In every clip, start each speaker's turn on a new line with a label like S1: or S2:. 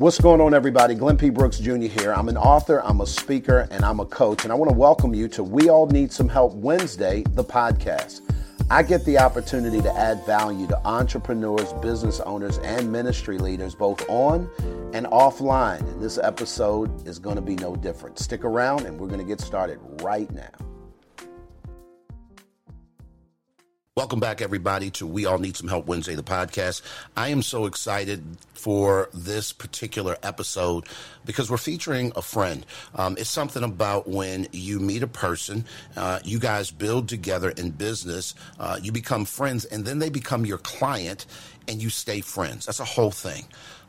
S1: What's going on, everybody? Glenn P. Brooks Jr. here. I'm an author, I'm a speaker, and I'm a coach. And I want to welcome you to We All Need Some Help Wednesday, the podcast. I get the opportunity to add value to entrepreneurs, business owners, and ministry leaders, both on and offline. And this episode is going to be no different. Stick around, and we're going to get started right now. Welcome back, everybody, to We All Need Some Help Wednesday, the podcast. I am so excited for this particular episode because we're featuring a friend. Um, it's something about when you meet a person, uh, you guys build together in business, uh, you become friends, and then they become your client and you stay friends. That's a whole thing.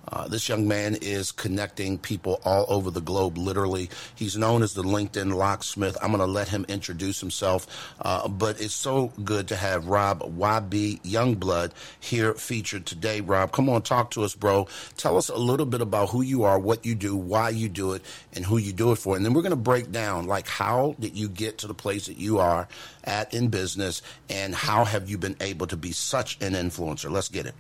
S1: Uh, this young man is connecting people all over the globe, literally. He's known as the LinkedIn locksmith. I'm going to let him introduce himself. Uh, but it's so good to have Rob YB Youngblood here featured today. Rob, come on, talk to us, bro. Tell us a little bit about who you are, what you do, why you do it, and who you do it for. And then we're going to break down, like, how did you get to the place that you are at in business, and how have you been able to be such an influencer? Let's get it.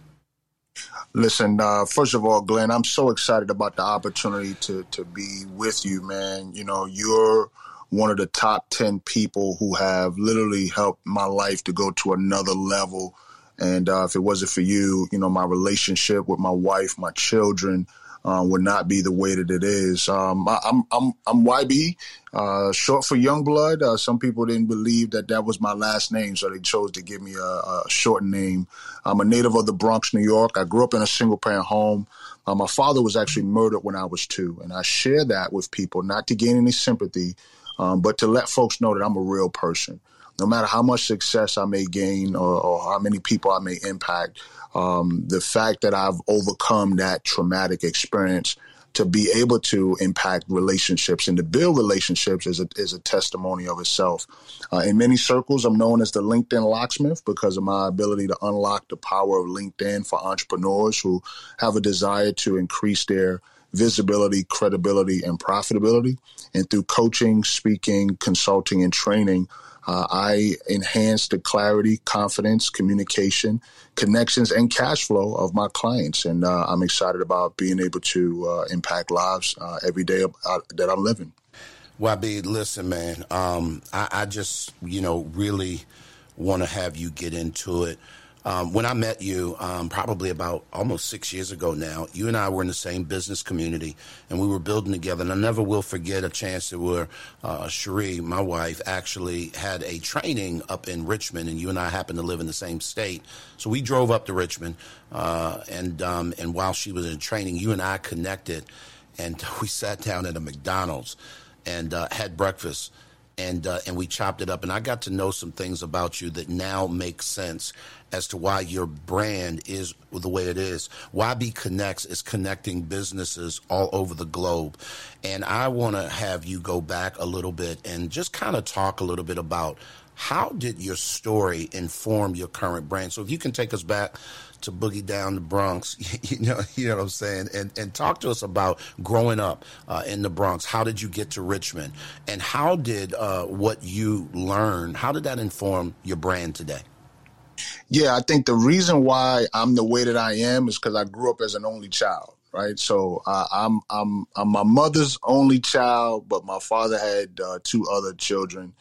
S2: Listen, uh, first of all, Glenn, I'm so excited about the opportunity to to be with you, man. You know, you're one of the top 10 people who have literally helped my life to go to another level. And uh, if it wasn't for you, you know, my relationship with my wife, my children, uh, would not be the way that it is. Um, I, am I'm, I'm YB, uh, short for Youngblood. Uh, some people didn't believe that that was my last name, so they chose to give me a, a short name. I'm a native of the Bronx, New York. I grew up in a single parent home. Uh, my father was actually murdered when I was two, and I share that with people not to gain any sympathy, um, but to let folks know that I'm a real person. No matter how much success I may gain or, or how many people I may impact, um, the fact that I've overcome that traumatic experience to be able to impact relationships and to build relationships is a, is a testimony of itself. Uh, in many circles, I'm known as the LinkedIn locksmith because of my ability to unlock the power of LinkedIn for entrepreneurs who have a desire to increase their visibility, credibility, and profitability. And through coaching, speaking, consulting, and training, uh, I enhance the clarity, confidence, communication, connections, and cash flow of my clients. And uh, I'm excited about being able to uh, impact lives uh, every day uh, that I'm living.
S1: Well, YB, listen, man, um, I, I just, you know, really want to have you get into it. Um, when I met you, um, probably about almost six years ago now, you and I were in the same business community, and we were building together. And I never will forget a chance that where uh, Cherie, my wife, actually had a training up in Richmond, and you and I happened to live in the same state. So we drove up to Richmond, uh, and um, and while she was in training, you and I connected, and we sat down at a McDonald's and uh, had breakfast and uh, and we chopped it up, and I got to know some things about you that now make sense as to why your brand is the way it is. YB Connects is connecting businesses all over the globe, and I want to have you go back a little bit and just kind of talk a little bit about how did your story inform your current brand. So if you can take us back to boogie down the Bronx, you know, you know what I'm saying, and and talk to us about growing up uh, in the Bronx. How did you get to Richmond, and how did uh, what you learned, how did that inform your brand today?
S2: Yeah, I think the reason why I'm the way that I am is because I grew up as an only child right? So uh, I'm I'm I'm my mother's only child, but my father had uh, two other children,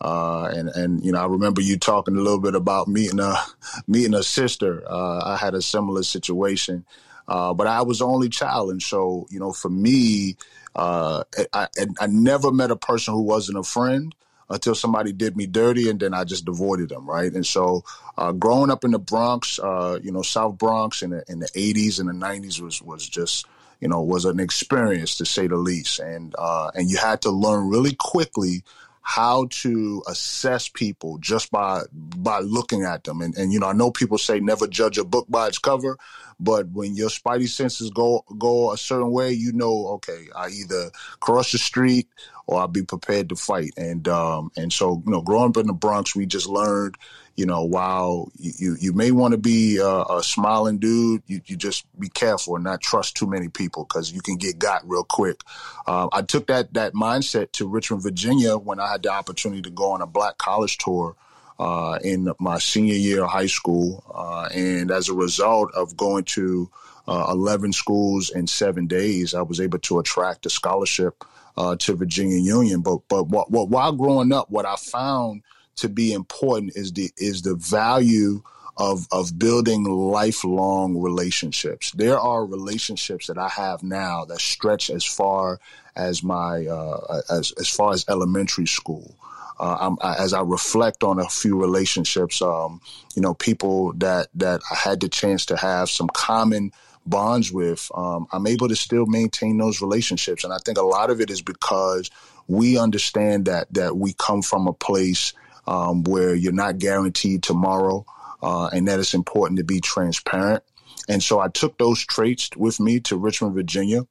S2: uh, and and you know, I remember you talking a little bit about meeting a meeting a sister. Uh, I had a similar situation, uh, but I was the only child, and so you know, for me, uh, I, I never met a person who wasn't a friend until somebody did me dirty, and then I just avoided them, right? And so, uh, growing up in the Bronx, uh, you know, South Bronx in the in the '80s and the '90s was was just you know was an experience to say the least, and and you had to learn really quickly how to assess people just by by looking at them. And, and you know, I know people say never judge a book by its cover, but when your spidey senses go go a certain way, you know, okay, I either cross the street or I'll be prepared to fight. And um, and so you know, growing up in the Bronx, we just learned you know, while you, you may want to be a, a, smiling dude, you, you just be careful and not trust too many people because you can get got real quick. Uh, I took that that mindset to Richmond, Virginia when I had the opportunity to go on a black college tour uh, in my senior year of high school. Uh, and as a result of going to uh, 11 schools in seven days, I was able to attract a scholarship uh, to Virginia Union. But but what, what, while growing up, what I found to be important is the is the value of of building lifelong relationships. There are relationships that I have now that stretch as far as my uh, as as far as elementary school. Uh, I, as I reflect on a few relationships, um, you know, people that that I had the chance to have some common bonds with, um, I'm able to still maintain those relationships, and I think a lot of it is because we understand that that we come from a place um, where you're not guaranteed tomorrow, uh, and that it's important to be transparent. And so I took those traits with me to Richmond, Virginia,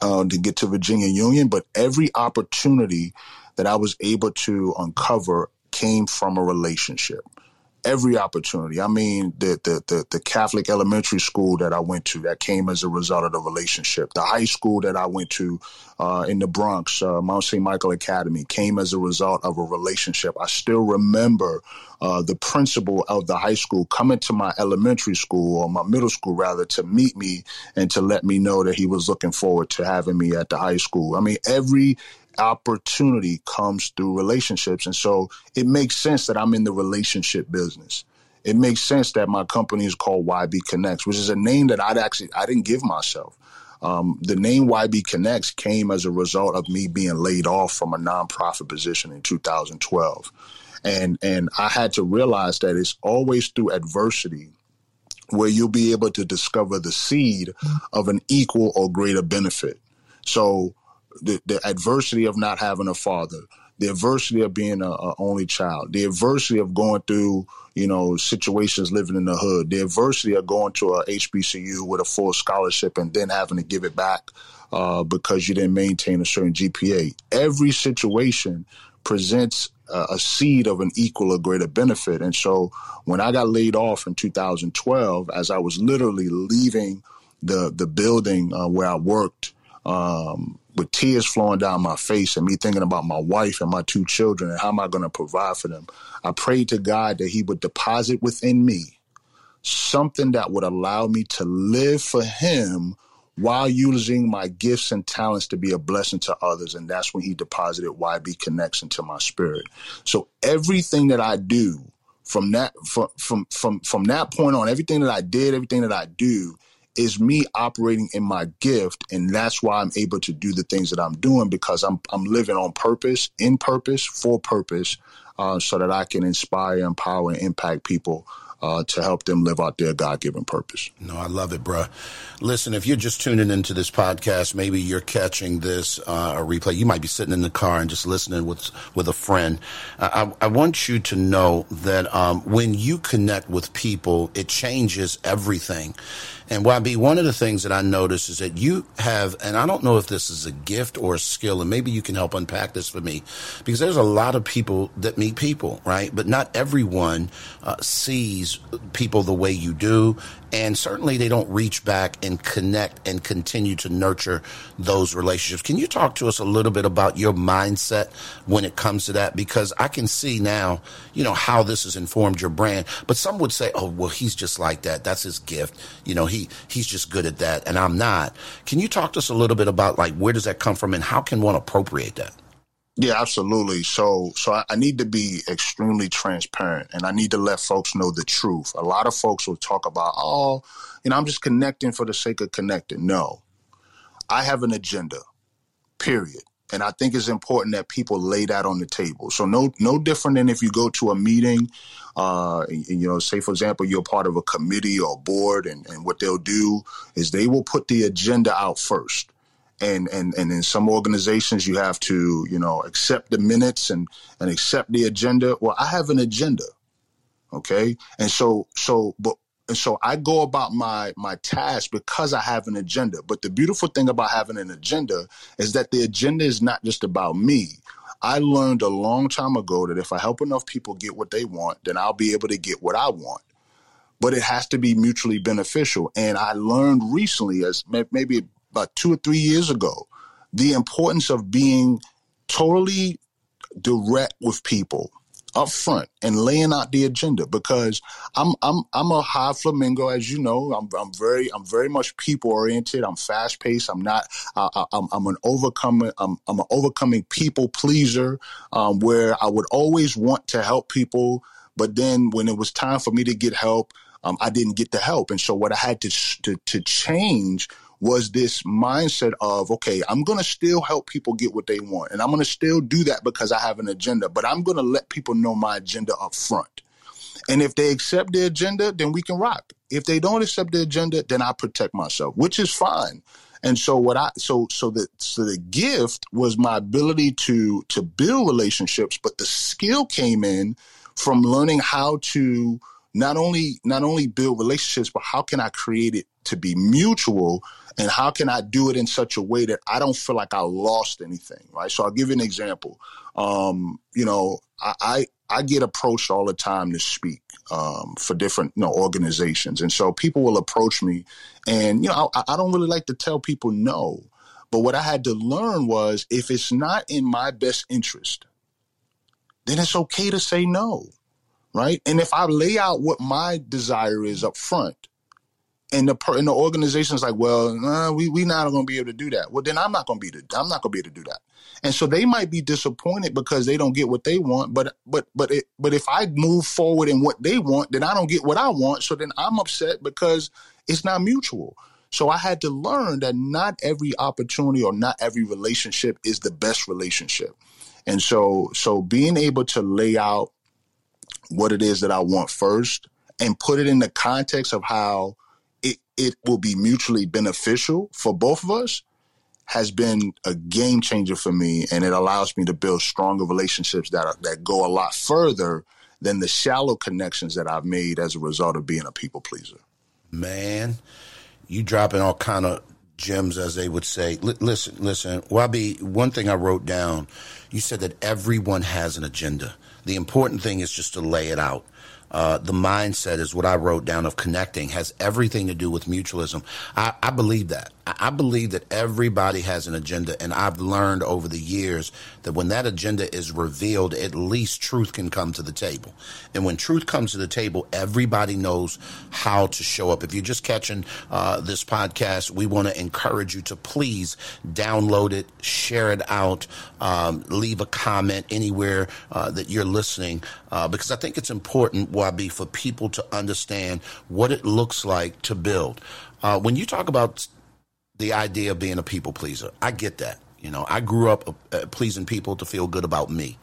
S2: uh, to get to Virginia Union. But every opportunity that I was able to uncover came from a relationship every opportunity. I mean, the, the, the the Catholic elementary school that I went to that came as a result of the relationship. The high school that I went to uh, in the Bronx, uh, Mount St. Michael Academy, came as a result of a relationship. I still remember uh, the principal of the high school coming to my elementary school or my middle school rather to meet me and to let me know that he was looking forward to having me at the high school. I mean, every opportunity comes through relationships. And so it makes sense that I'm in the relationship business. It makes sense that my company is called YB Connects, which is a name that I'd actually I didn't give myself. Um, the name YB Connects came as a result of me being laid off from a nonprofit position in 2012, and and I had to realize that it's always through adversity where you'll be able to discover the seed of an equal or greater benefit. So the, adversity of not having a father, the adversity of being a, a, only child, the adversity of going through, you know, situations living in the hood, the adversity of going to a HBCU with a full scholarship and then having to give it back uh, because you didn't maintain a certain GPA. Every situation presents a, a seed of an equal or greater benefit. And so when I got laid off in 2012, as I was literally leaving the the building uh, where I worked, um, with tears flowing down my face and me thinking about my wife and my two children and how am I going to provide for them, I prayed to God that He would deposit within me something that would allow me to live for Him while using my gifts and talents to be a blessing to others. And that's when He deposited YB Connects into my spirit. So everything that I do from that from from from from that point on, everything that I did, everything that I do is me operating in my gift and that's why I'm able to do the things that I'm doing because I'm I'm living on purpose, in purpose, for purpose, uh, so that I can inspire, empower, and impact people uh, to help them live out their God given purpose.
S1: No, I love it, bro. Listen, if you're just tuning into this podcast, maybe you're catching this uh, a replay. You might be sitting in the car and just listening with with a friend. I, I want you to know that um, when you connect with people, it changes everything. And YB, one of the things that I notice is that you have, and I don't know if this is a gift or a skill, and maybe you can help unpack this for me, because there's a lot of people that meet people, right? But not everyone uh, sees people the way you do. And certainly they don't reach back and connect and continue to nurture those relationships. Can you talk to us a little bit about your mindset when it comes to that? Because I can see now, you know, how this has informed your brand. But some would say, oh, well, he's just like that. That's his gift. You know, he, he's just good at that. And I'm not. Can you talk to us a little bit about like where does that come from and how can one appropriate that?
S2: Yeah, absolutely. So, so I, I, need to be extremely transparent, and I need to let folks know the truth. A lot of folks will talk about, oh, you know, I'm just connecting for the sake of connecting. No, I have an agenda. Period. And I think it's important that people lay that on the table. So no, no different than if you go to a meeting, uh, and, you know, say for example, you're part of a committee or board, and, and what they'll do is they will put the agenda out first and and and in some organizations you have to you know accept the minutes and and accept the agenda. Well i have an agenda okay? And so so but and so i go about my my task because i have an agenda. But the beautiful thing about having an agenda is that the agenda is not just about me. I learned a long time ago that if i help enough people get what they want then i'll be able to get what i want. But it has to be mutually beneficial. And i learned recently as maybe about two or three years ago, the importance of being totally direct with people, up front and laying out the agenda because I'm I'm I'm a high flamingo as you know. I'm I'm very I'm very much people oriented I'm fast paced I'm not I, am I'm an overcoming I'm I'm an overcoming people pleaser um, where I would always want to help people but then when it was time for me to get help um, I didn't get the help. And so what I had to to, to change was this mindset of, okay, I'm going to still help people get what they want. And I'm going to still do that because I have an agenda, but I'm going to let people know my agenda up front. And if they accept the agenda, then we can rock. If they don't accept the agenda, then I protect myself, which is fine. And so what I so so the so the gift was my ability to to build relationships, but the skill came in from learning how to not only not only build relationships, but how can I create it to be mutual and how can I do it in such a way that I don't feel like I lost anything, right? So I'll give you an example. Um, you know, I, I, I get approached all the time to speak um, for different you know organizations, and so people will approach me, and you know I, I don't really like to tell people no, but what I had to learn was if it's not in my best interest, then it's okay to say no, right? And if I lay out what my desire is up front, and the per, and the organization's like, well, nah, we we not going to be able to do that. Well, then I'm not going to be the, I'm not going to be able to do that. And so they might be disappointed because they don't get what they want. But but but it, but if I move forward in what they want, then I don't get what I want. So then I'm upset because it's not mutual. So I had to learn that not every opportunity or not every relationship is the best relationship. And so so being able to lay out what it is that I want first and put it in the context of how it it will be mutually beneficial for both of us has been a game changer for me and it allows me to build stronger relationships that are, that go a lot further than the shallow connections that I've made as a result of being a people pleaser.
S1: Man, you dropping all kind of gems as they would say. L- listen, listen, YB, one thing I wrote down, you said that everyone has an agenda. The important thing is just to lay it out. Uh, the mindset is what I wrote down of connecting has everything to do with mutualism. I, I believe that. I believe that everybody has an agenda, and I've learned over the years that when that agenda is revealed, at least truth can come to the table. And when truth comes to the table, everybody knows how to show up. If you're just catching uh, this podcast, we want to encourage you to please download it, share it out, um, leave a comment anywhere uh, that you're listening, uh, because I think it's important, YB, for people to understand what it looks like to build. Uh, when you talk about the idea of being a people pleaser. I get that. You know, I grew up uh, pleasing people to feel good about me.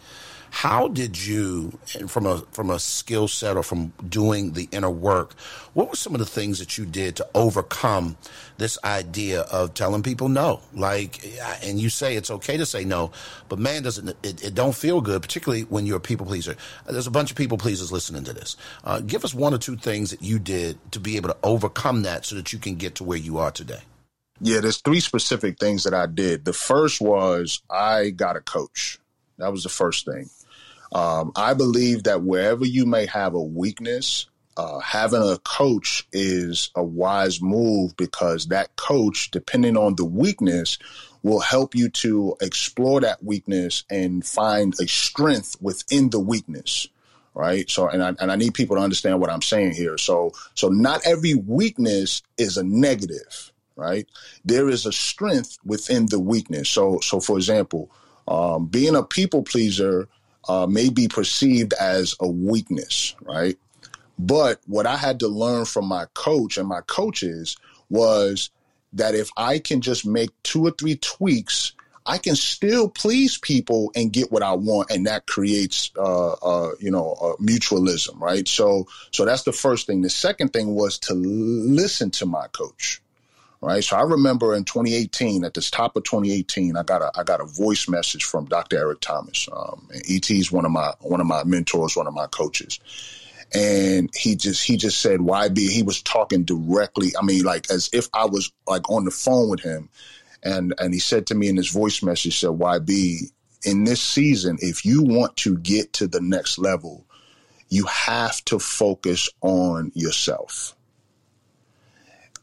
S1: How did you, from a from a skill set or from doing the inner work, what were some of the things that you did to overcome this idea of telling people no? Like, and you say it's okay to say no, but man, doesn't it, it don't feel good, particularly when you're a people pleaser. There's a bunch of people pleasers listening to this. Uh, give us one or two things that you did to be able to overcome that, so that you can get to where you are today.
S2: Yeah, there's three specific things that I did. The first was I got a coach. That was the first thing. Um, I believe that wherever you may have a weakness, uh, having a coach is a wise move because that coach, depending on the weakness, will help you to explore that weakness and find a strength within the weakness right so and I, and I need people to understand what i'm saying here so so not every weakness is a negative right? There is a strength within the weakness. So, so for example, um, being a people pleaser uh, may be perceived as a weakness, right? But what I had to learn from my coach and my coaches was that if I can just make two or three tweaks, I can still please people and get what I want, and that creates, uh, uh, you know, uh, mutualism, right? So, so that's the first thing. The second thing was to listen to my coach, right? So I remember in 2018, at the top of 2018, I got a I got a voice message from Dr. Eric Thomas. Um, ET is one of my one of my mentors, one of my coaches, and he just he just said YB. He was talking directly. I mean, like as if I was like on the phone with him, and and he said to me in his voice message, said "Why YB. In this season, if you want to get to the next level, you have to focus on yourself.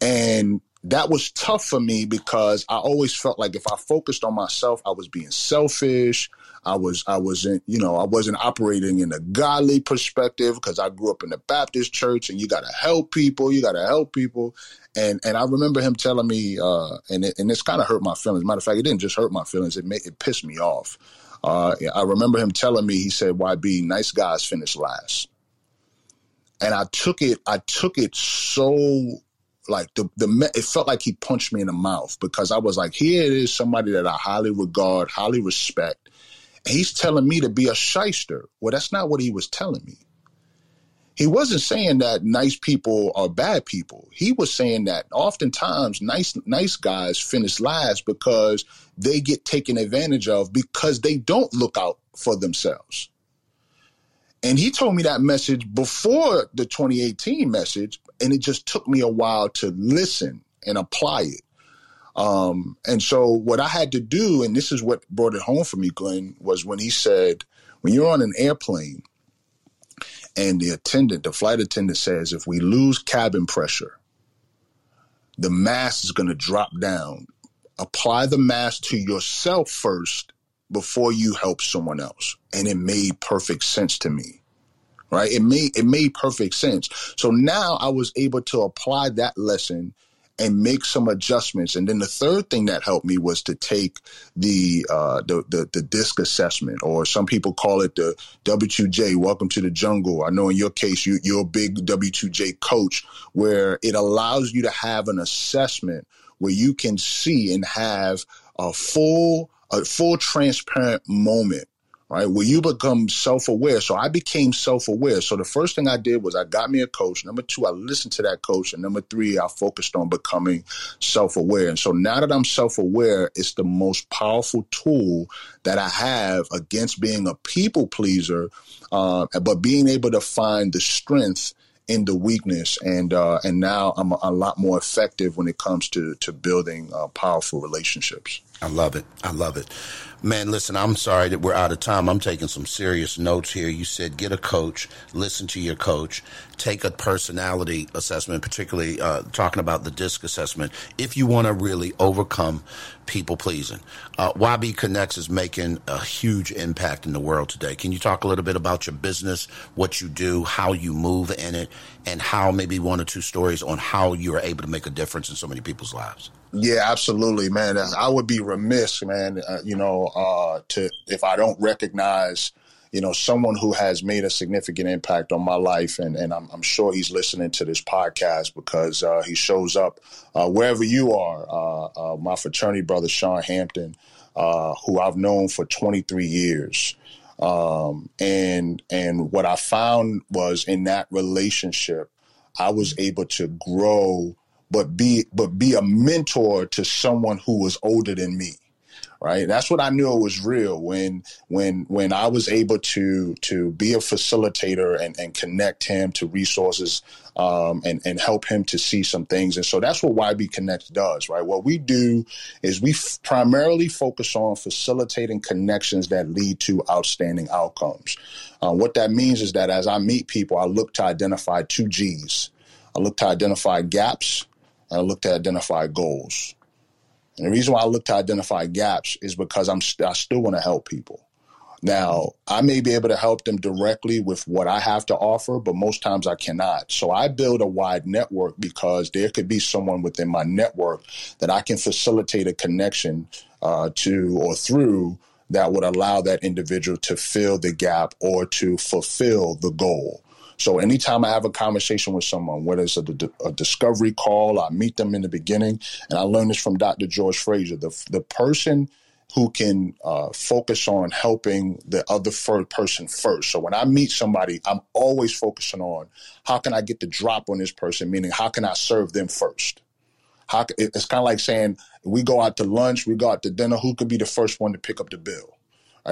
S2: And that was tough for me because I always felt like if I focused on myself, I was being selfish. I was I wasn't you know I wasn't operating in a godly perspective because I grew up in the Baptist church and you got to help people, you got to help people, and and I remember him telling me, uh, and it, and it's kind of hurt my feelings. Matter of fact, it didn't just hurt my feelings; it made, it pissed me off. Uh, I remember him telling me, he said, "YB, nice guys finish last," and I took it. I took it so like the the it felt like he punched me in the mouth because I was like, here it is, somebody that I highly regard, highly respect, and he's telling me to be a shyster. Well, that's not what he was telling me. He wasn't saying that nice people are bad people. He was saying that oftentimes nice nice guys finish last because they get taken advantage of because they don't look out for themselves. And he told me that message before the 2018 message, and it just took me a while to listen and apply it. Um, and so what I had to do, and this is what brought it home for me, Glenn, was when he said, when you're on an airplane and the attendant, the flight attendant says, if we lose cabin pressure, the mask is going to drop down. Apply the mask to yourself first before you help someone else. And it made perfect sense to me. Right? It made it made perfect sense. So now I was able to apply that lesson and make some adjustments. And then the third thing that helped me was to take the uh, the, the, the disc assessment, or some people call it the W2J. Welcome to the jungle. I know in your case you you're a big W2J coach, where it allows you to have an assessment where you can see and have a full a full transparent moment right? Where you become self aware. So I became self aware. So the first thing I did was I got me a coach. Number two, I listened to that coach. And number three, I focused on becoming self aware. And so now that I'm self aware, it's the most powerful tool that I have against being a people pleaser, uh, but being able to find the strength in the weakness, and uh, and now I'm a, a, lot more effective when it comes to to building uh, powerful relationships.
S1: I love it. I love it. Man, listen, I'm sorry that we're out of time. I'm taking some serious notes here. You said get a coach, listen to your coach, take a personality assessment, particularly uh, talking about the DISC assessment, if you want to really overcome people pleasing. Uh, YB Connects is making a huge impact in the world today. Can you talk a little bit about your business, what you do, how you move in it, and how maybe one or two stories on how you are able to make a difference in so many people's lives?
S2: Yeah, absolutely, man. I would be remiss, man, uh, you know, uh, to if I don't recognize, you know, someone who has made a significant impact on my life, and and I'm, I'm sure he's listening to this podcast because uh, he shows up uh, wherever you are. Uh, uh, my fraternity brother Sean Hampton, who I've known for 23 years. Um, and and what I found was in that relationship, I was able to grow but be but be a mentor to someone who was older than me right? That's what i knew it was real when when when i was able to to be a facilitator and, and connect him to resources um, and and help him to see some things. And so that's what yb connect does right? What we do is we f- primarily focus on facilitating connections that lead to outstanding outcomes. Uh, what that means is that as i meet people i look to identify two g's. I look to identify gaps I look to identify goals. And the reason why I look to identify gaps is because I'm st- I still want to help people. Now, I may be able to help them directly with what I have to offer, but most times I cannot. So I build a wide network because there could be someone within my network that I can facilitate a connection uh, to or through that would allow that individual to fill the gap or to fulfill the goal. So anytime I have a conversation with someone, whether it's a, a discovery call, I meet them in the beginning, and I learned this from Dr. George Fraser. The the person who can uh, focus on helping the other first person first. So when I meet somebody, I'm always focusing on how can I get the drop on this person, meaning how can I serve them first. How, it's kind of like saying we go out to lunch, we go out to dinner. Who could be the first one to pick up the bill?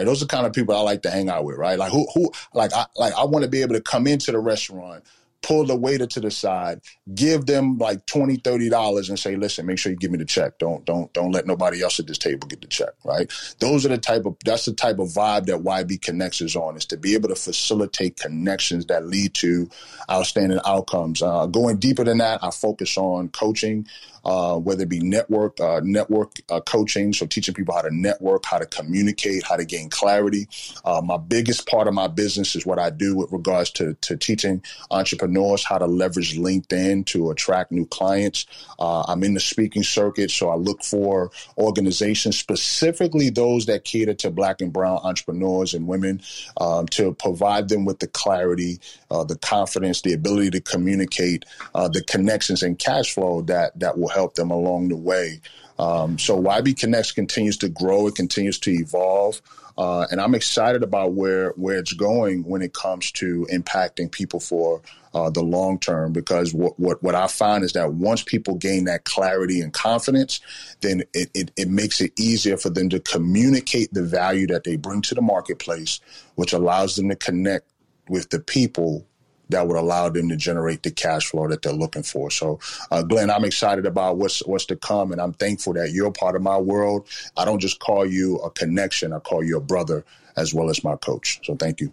S2: Those are the kind of people I like to hang out with, right? Like who who like I like I want to be able to come into the restaurant, pull the waiter to the side, give them like 20 30 dollars and say, "Listen, make sure you give me the check. Don't don't don't let nobody else at this table get the check." Right? Those are the type of that's the type of vibe that YB Connects is on is to be able to facilitate connections that lead to outstanding outcomes. Uh, going deeper than that, I focus on coaching uh, whether it be network uh, network uh, coaching, so teaching people how to network, how to communicate, how to gain clarity. Uh, my biggest part of my business is what I do with regards to, to teaching entrepreneurs how to leverage LinkedIn to attract new clients. Uh, I'm in the speaking circuit, so I look for organizations, specifically those that cater to Black and Brown entrepreneurs and women, um, to provide them with the clarity, the confidence, the ability to communicate, the connections and cash flow that that will help them along the way. Um, so YB Connects continues to grow. It continues to evolve. Uh, and I'm excited about where where it's going when it comes to impacting people for uh, the long term. Because what, what what I find is that once people gain that clarity and confidence, then it, it, it makes it easier for them to communicate the value that they bring to the marketplace, which allows them to connect with the people that would allow them to generate the cash flow that they're looking for. So, uh, Glenn, I'm excited about what's what's to come, and I'm thankful that you're part of my world. I don't just call you a connection; I call you a brother as well as my coach. So, thank you.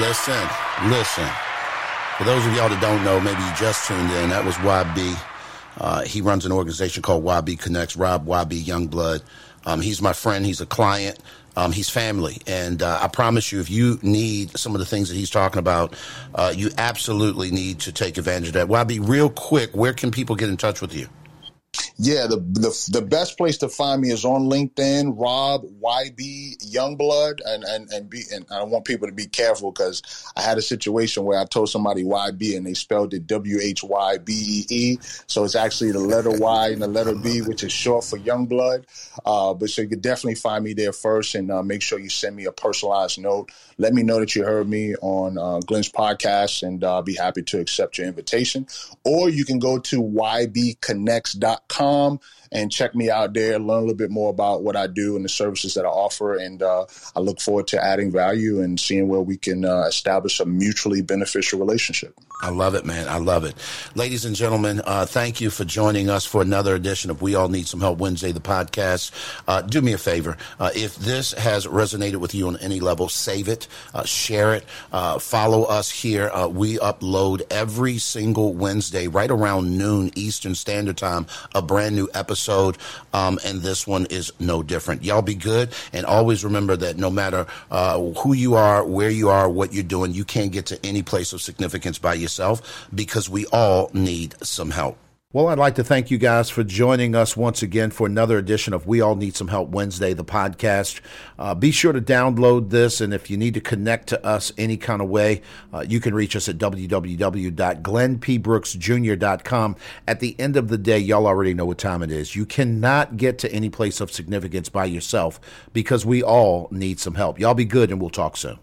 S1: Listen, listen. For those of y'all that don't know, maybe you just tuned in. That was YB. Uh, he runs an organization called YB Connects. Rob YB Youngblood. Um, he's my friend. He's a client. Um, he's family. And uh, I promise you, if you need some of the things that he's talking about, uh, you absolutely need to take advantage of that. Well, I'll be real quick, where can people get in touch with you?
S2: Yeah, the, the the best place to find me is on LinkedIn, Rob YB Youngblood, and and and be and I want people to be careful because I had a situation where I told somebody YB and they spelled it W H Y B E E, so it's actually the letter Y and the letter B, which is short for Youngblood. Uh, but so you can definitely find me there first, and uh, make sure you send me a personalized note. Let me know that you heard me on uh, Glenn's podcast, and uh, I'll be happy to accept your invitation. Or you can go to ybconnects.com com and check me out there, learn a little bit more about what I do and the services that I offer. And uh, I look forward to adding value and seeing where we can uh, establish a mutually beneficial relationship.
S1: I love it, man. I love it. Ladies and gentlemen, uh, thank you for joining us for another edition of We All Need Some Help Wednesday, the podcast. Uh, do me a favor. Uh, if this has resonated with you on any level, save it, uh, share it, follow us here. We upload every single Wednesday, right around noon Eastern Standard Time, a brand new episode. Um, and this one is no different. Y'all be good. And always remember that no matter who you are, where you are, what you're doing, you can't get to any place of significance by yourself because we all need some help. Well, I'd like to thank you guys for joining us once again for another edition of We All Need Some Help Wednesday, the podcast. Uh, be sure to download this, and if you need to connect to us any kind of way, uh, you can reach us at www.glennpbrooksjr.com. At the end of the day, y'all already know what time it is. You cannot get to any place of significance by yourself because we all need some help. Y'all be good, and we'll talk soon.